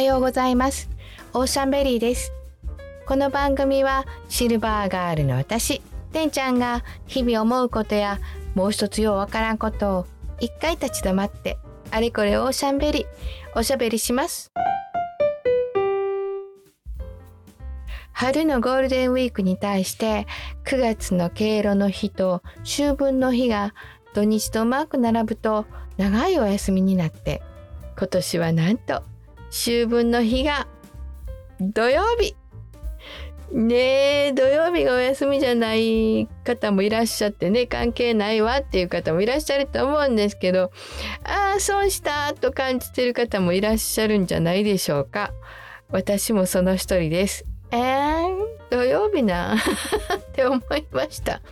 はようございます。オーシャンベリーです。この番組はシルバーガールの私てんちゃんが日々思うことやもう一つようわからんことを一回立ち止まってあれこれオーシャンベリーおしゃべりします。春のゴールデンウィークに対して9月の敬老の日と秋分の日が土日とうまく並ぶと長いお休みになって今年はなんと秋分の日が土曜日。ねえ土曜日がお休みじゃない方もいらっしゃってね関係ないわっていう方もいらっしゃると思うんですけどああ損したと感じてる方もいらっしゃるんじゃないでしょうか。私もその一人です。えー、土曜日な って思いました。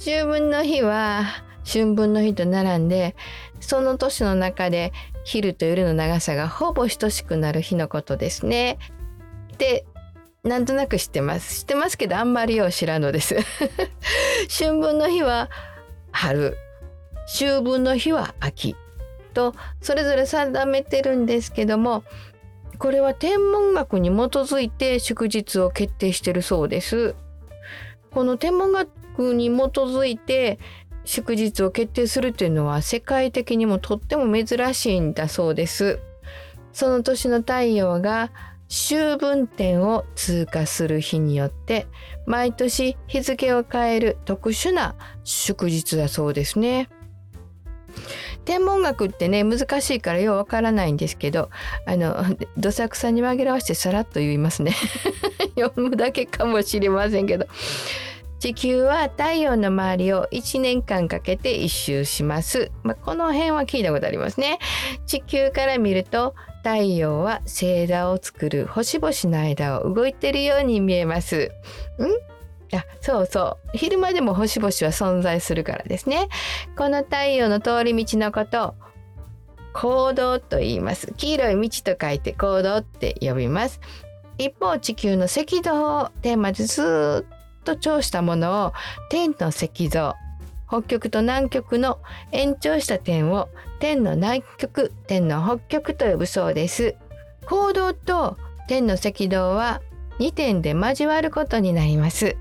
秋分の日は春分の日と並んでその年の中で昼と夜の長さがほぼ等しくなる日のことですね。でなんとなく知ってます知ってますけどあんまりよう知らんのです 春分の日は春秋分の日は秋とそれぞれ定めてるんですけどもこれは天文学に基づいて祝日を決定してるそうです。この天文学に基づいて祝日を決定するというのは世界的にもとっても珍しいんだそうです。その年の太陽が秋分点を通過する日によって毎年日付を変える特殊な祝日だそうですね。天文学ってね難しいからようわからないんですけどあのどさくさに紛らわしてさらっと言いますね 読むだけかもしれませんけど地球は太陽の周りを1年間かけて一周します。まあ、この辺は聞いたことありますね。地球から見ると太陽は星座を作る星々の間を動いてるように見えます。ん？あそうそう昼間でも星々は存在するからですねこの太陽の通り道のこと行動と言います黄色い道と書いて行動って呼びます一方地球の赤道をテーマでずっと長したものを天の石像北極と南極の延長した点を天の南極天の北極と呼ぶそうです。行動と天の赤道は2点で交わることになります。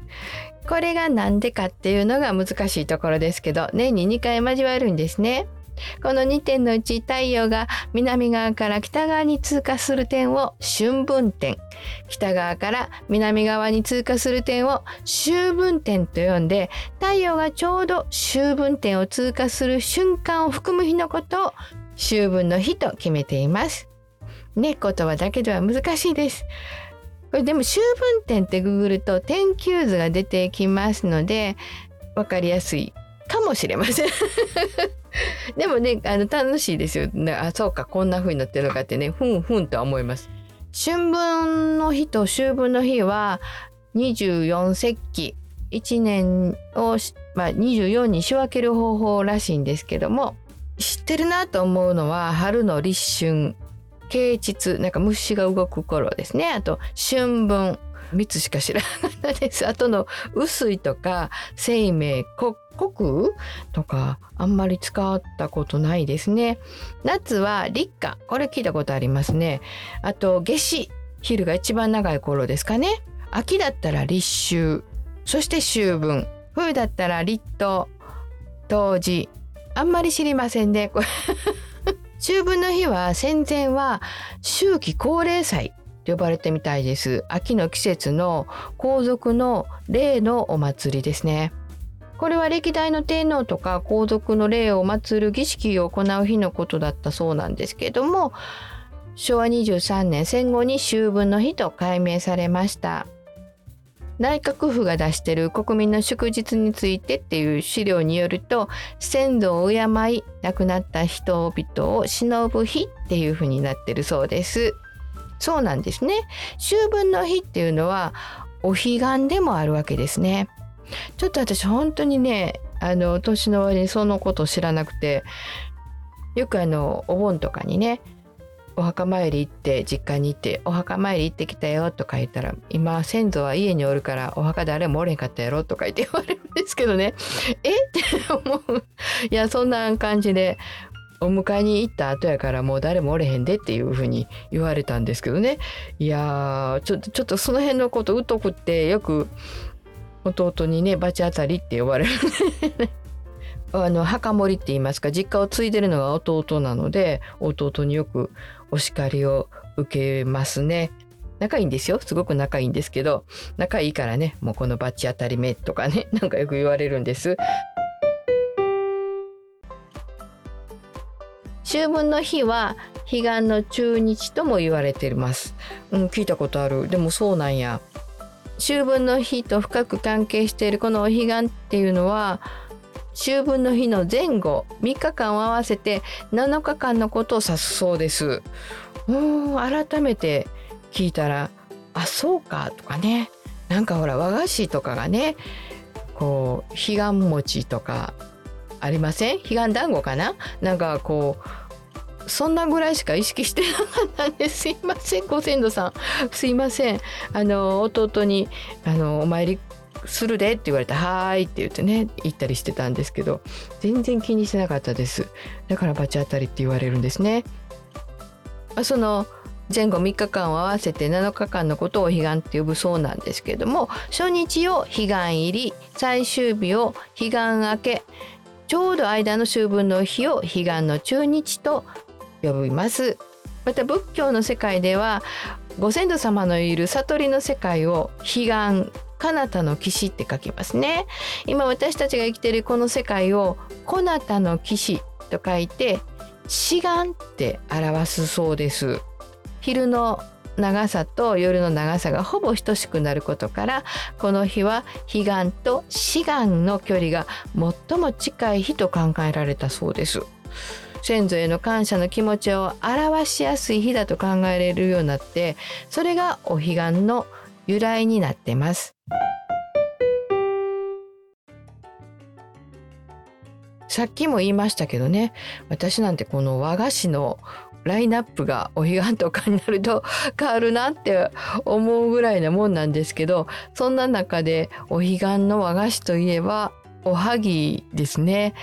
これが何でかっていうのが難しいところですけど年に2回交わるんですね。この2点のうち太陽が南側から北側に通過する点を春分点北側から南側に通過する点を秋分点と呼んで太陽がちょうど秋分点を通過する瞬間を含む日のことを秋分の日と決めています。ね、言葉だけでは難しいです。これでも秋分点ってググると天球図が出てきますので分かりやすいかもしれません。でもねあの楽しいですよ。あそうかこんな風になってるのかってねふんふんとは思います。春分の日と秋分の日は24節気。1年を、まあ、24に仕分ける方法らしいんですけども知ってるなと思うのは春の立春啓蟄なんか虫が動く頃ですね。あと春分。3つしか知らなかったです。あとの薄いとか生命国国とかあんまり使ったことないですね。夏は立夏これ聞いたことありますね。あと夏至昼が一番長い頃ですかね。秋だったら立秋そして秋分冬だったら立冬冬至あんまり知りませんね。秋分の日は戦前は秋季高齢祭と呼ばれてみたいです。秋の季節の皇族の例のお祭りですね。これは歴代の天皇とか皇族の霊を祀る儀式を行う日のことだったそうなんですけども昭和23年戦後に秋分の日と改名されました。内閣府が出してる国民の祝日についてっていう資料によると先祖を敬い亡くなった人々を忍ぶ日っていうふうになってるそうです。そうなんですね。秋分の日っていうのはお彼岸でもあるわけですね。ちょっと私本当にねあの年の終わりにそのことを知らなくてよくあのお盆とかにねお墓参り行って実家に行ってお墓参り行ってきたよとか言ったら今先祖は家におるからお墓誰もおれへんかったやろとか言って言われるんですけどね。え？って思う。いやそんな感じでお迎えに行った後やからもう誰もおれへんでっていうふうに言われたんですけどね。いやちょちょっとその辺のこと疎くってよく弟にね罰当たりって呼ばれる あの墓守って言いますか実家を継いでるのが弟なので弟によくお叱りを受けますね。仲いいんですよすごく仲いいんですけど仲いいからねもうこのバッチ当たり目とかね なんかよく言われるんです。秋分の日は彼岸の中日とも言われています。うん、聞いたことある。でもそうなんや。秋分の日と深く関係しているこのお彼岸っていうのは秋分の日の前後3日間を合わせて7日間のことを指すそうです。うん改めて聞いたらあそうかとかね。なんかほら和菓子とかがねこう彼岸餅とかありません？彼岸団子かな？なんかこうそんなぐらいしか意識してなかったんですいません。ご先祖さん。すいません。あの弟にあのお参りするでって言われて「はーい」って言ってね行ったりしてたんですけど全然気にしてなかったです。だからバチ当たりって言われるんですね。その前後3日間を合わせて7日間のことを彼岸って呼ぶそうなんですけども初日を彼岸入り最終日を彼岸明けちょうど間の秋分の日を彼岸の中日と呼びます。また仏教の世界ではご先祖様のいる悟りの世界を彼岸彼方の岸って書きますね。今私たちが生きているこの世界をこなたの岸と書いて志願って表すそうです。昼の長さと夜の長さがほぼ等しくなることからこの日は彼岸と志願の距離が最も近い日と考えられたそうです。先祖への感謝の気持ちを表しやすい日だと考えられるようになってそれがお彼岸の由来になってますさっきも言いましたけどね私なんてこの和菓子のラインナップがお彼岸とかになると変わるなって思うぐらいなもんなんですけどそんな中でお彼岸の和菓子といえばおはぎですね。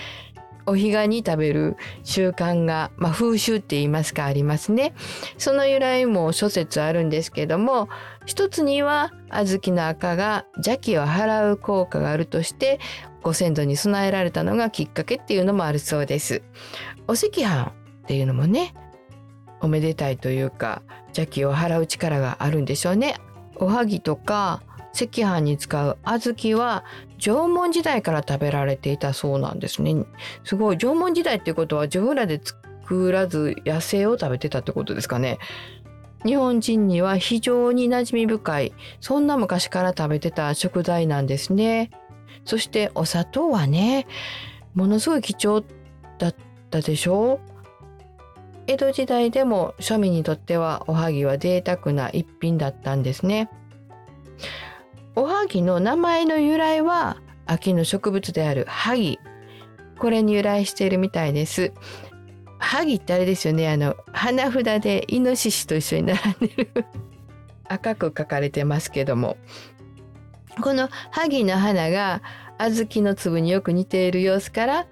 お彼岸に食べる習慣が、まあ、風習って言いますかありますね。その由来も諸説あるんですけども一つには小豆の赤が邪気を払う効果があるとしてご先祖に備えられたのがきっかけっていうのもあるそうです。お赤飯っていうのもねおめでたいというか邪気を払う力があるんでしょうね。おはぎとか赤飯に使う小豆は縄文時代から食べられていたそうなんですね。すごい縄文時代っていうことは自分らで作らず野生を食べてたってことですかね。日本人には非常に馴染み深いそんな昔から食べてた食材なんですね。そしてお砂糖はねものすごい貴重だったでしょう江戸時代でも庶民にとってはおはぎは贅沢な一品だったんですね。おはぎの名前の由来は秋の植物である萩これに由来しているみたいです。萩ってあれですよねあの花札でイノシシと一緒に並んでる 赤く書かれてますけどもこの萩の花が小豆の粒によく似ている様子から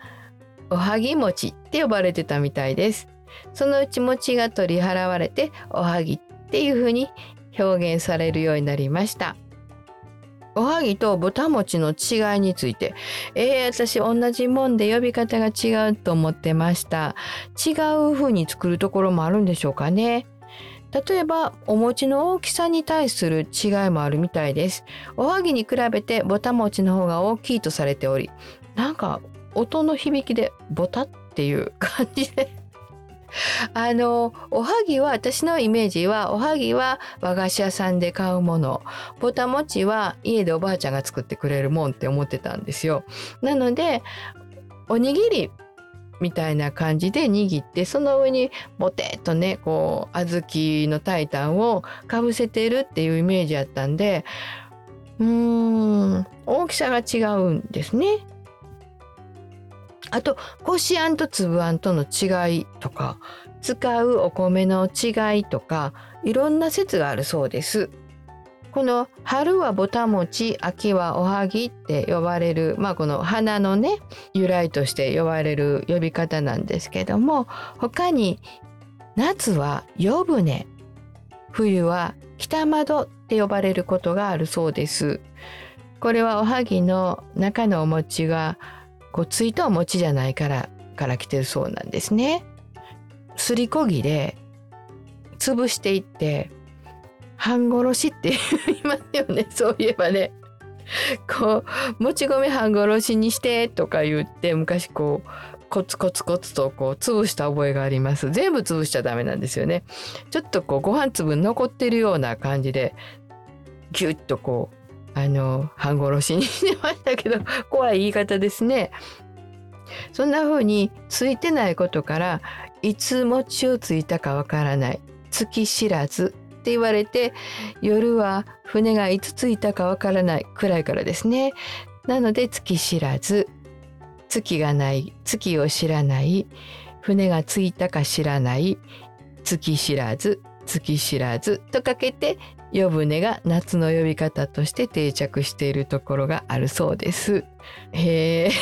おはぎ餅って呼ばれてたみたいです。そのうち餅が取り払われておはぎっていう風に表現されるようになりました。おはぎと豚餅の違いについて、えー、私同じもんで呼び方が違うと思ってました。違う風に作るところもあるんでしょうかね。例えばお餅の大きさに対する違いもあるみたいです。おはぎに比べてぼた餅の方が大きいとされており、なんか音の響きでボタっていう感じであのおはぎは私のイメージはおはぎは和菓子屋さんで買うものぼたもちは家でおばあちゃんが作ってくれるもんって思ってたんですよ。なのでおにぎりみたいな感じで握ってその上にボテッとねこう小豆のタイタンをかぶせてるっていうイメージやったんでうーん大きさが違うんですね。あとこしあんと粒あんとの違いとか使うお米の違いとかいろんな説があるそうです。この春はぼたもち秋はおはぎって呼ばれる、まあ、この花のね由来として呼ばれる呼び方なんですけども他に夏は夜船冬は北窓って呼ばれることがあるそうです。これはおはぎの中のお餅がこうついたお餅じゃないからから来てるそうなんですね。すりこぎで潰していって半殺しって言いますよね そういえばね。こうもち米半殺しにしてとか言って昔こうコツコツコツとこう潰した覚えがあります全部潰しちゃダメなんですよねちょっとこうご飯粒残ってるような感じでギュッとこうあの半殺しにしてましたけど 怖い言い方ですね。そんな風についてないことからいつ餅をついたかわからない月知らずって言われて夜は船がいつ着いたかわからないくらいからですね。なので月知らず月がない月を知らない船が着いたか知らない月知らず月知らずとかけて夜船が夏の呼び方として定着しているところがあるそうです。へえ。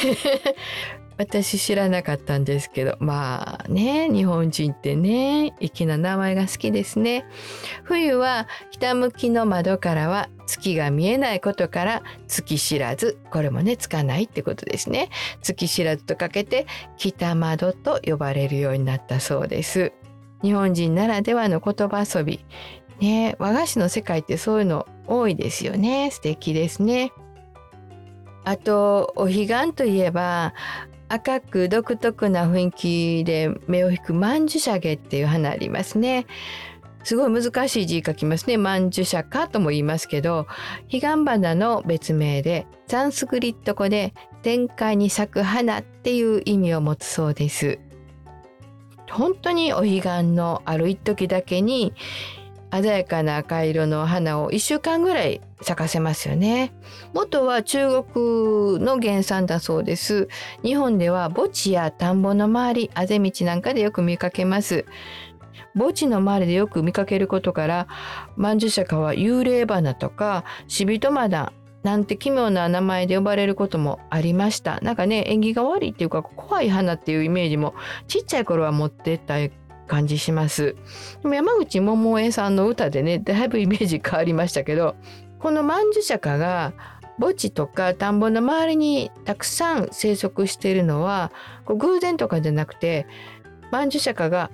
私知らなかったんですけど。まあね日本人ってね粋な名前が好きですね。冬は北向きの窓からは月が見えないことから月知らずこれもねつかないってことですね。月知らずとかけて北窓と呼ばれるようになったそうです。日本人ならではの言葉遊び。ね和菓子の世界ってそういうの多いですよね素敵ですねあとお彼岸といえば赤く独特な雰囲気で目を引く曼珠沙華っていう花ありますね。すごい難しい字書きますね。曼珠沙華とも言いますけど、彼岸花の別名で、サンスクリット語で天界に咲く花っていう意味を持つそうです。本当にお彼岸のある一時だけに鮮やかな赤色の花を1週間ぐらい咲かせますよね。元は中国の原産だそうです。日本では墓地や田んぼの周り、あぜ道なんかでよく見かけます。墓地の周りでよく見かけることから、曼珠釈迦は幽霊花とか、死人マダなんて奇妙な名前で呼ばれることもありました。なんかね、縁起が悪いっていうか、怖い花っていうイメージもちっちゃい頃は持ってた感じします。でも山口百恵さんの歌でねだいぶイメージ変わりましたけどこの曼珠釈迦が墓地とか田んぼの周りにたくさん生息しているのはこう偶然とかじゃなくて曼珠釈迦が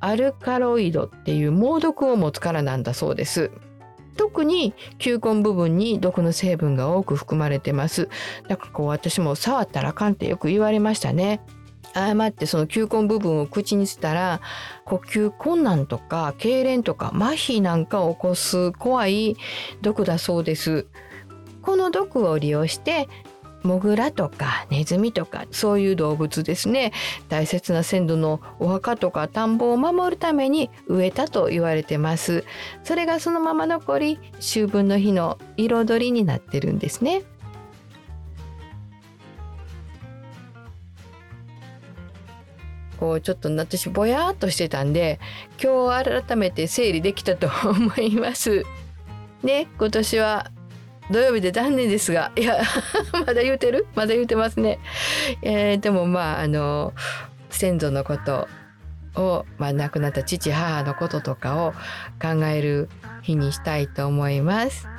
アルカロイドっていう猛毒を持つからなんだそうです。特に球根部分に毒の成分が多く含まれてます。だからこう私も触ったらあかんってよく言われましたね。誤ってその球根部分を口にしたら呼吸困難とか痙攣とか麻痺なんかを起こす怖い毒だそうです。この毒を利用してモグラとかネズミとかそういう動物ですね。大切な鮮度のお墓とか田んぼを守るために植えたと言われてます。それがそのまま残り秋分の日の彩りになってるんですね。こうちょっと私ぼやっとしてたんで今日改めて整理できたと思います。ね今年は土曜日で残念ですがいや まだ言うてる？まだ言うてますね。えー、でもまああの先祖のことを、まあ、亡くなった父母のこととかを考える日にしたいと思います。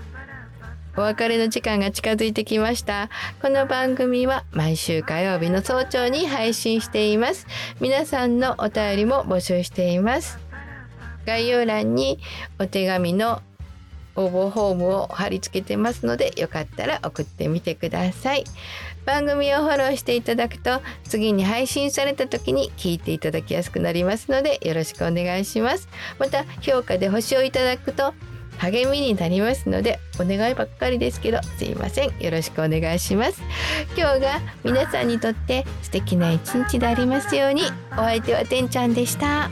お別れの時間が近づいてきました。この番組は毎週火曜日の早朝に配信しています。皆さんのお便りも募集しています。概要欄にお手紙の応募フォームを貼り付けてますのでよかったら送ってみてください番組をフォローしていただくと次に配信された時に聞いていただきやすくなりますのでよろしくお願いしますまた評価で星をいただくと励みになりますのでお願いばっかりですけどすいません。よろしくお願いします。今日が皆さんにとって素敵な一日でありますように。お相手はてんちゃんでした。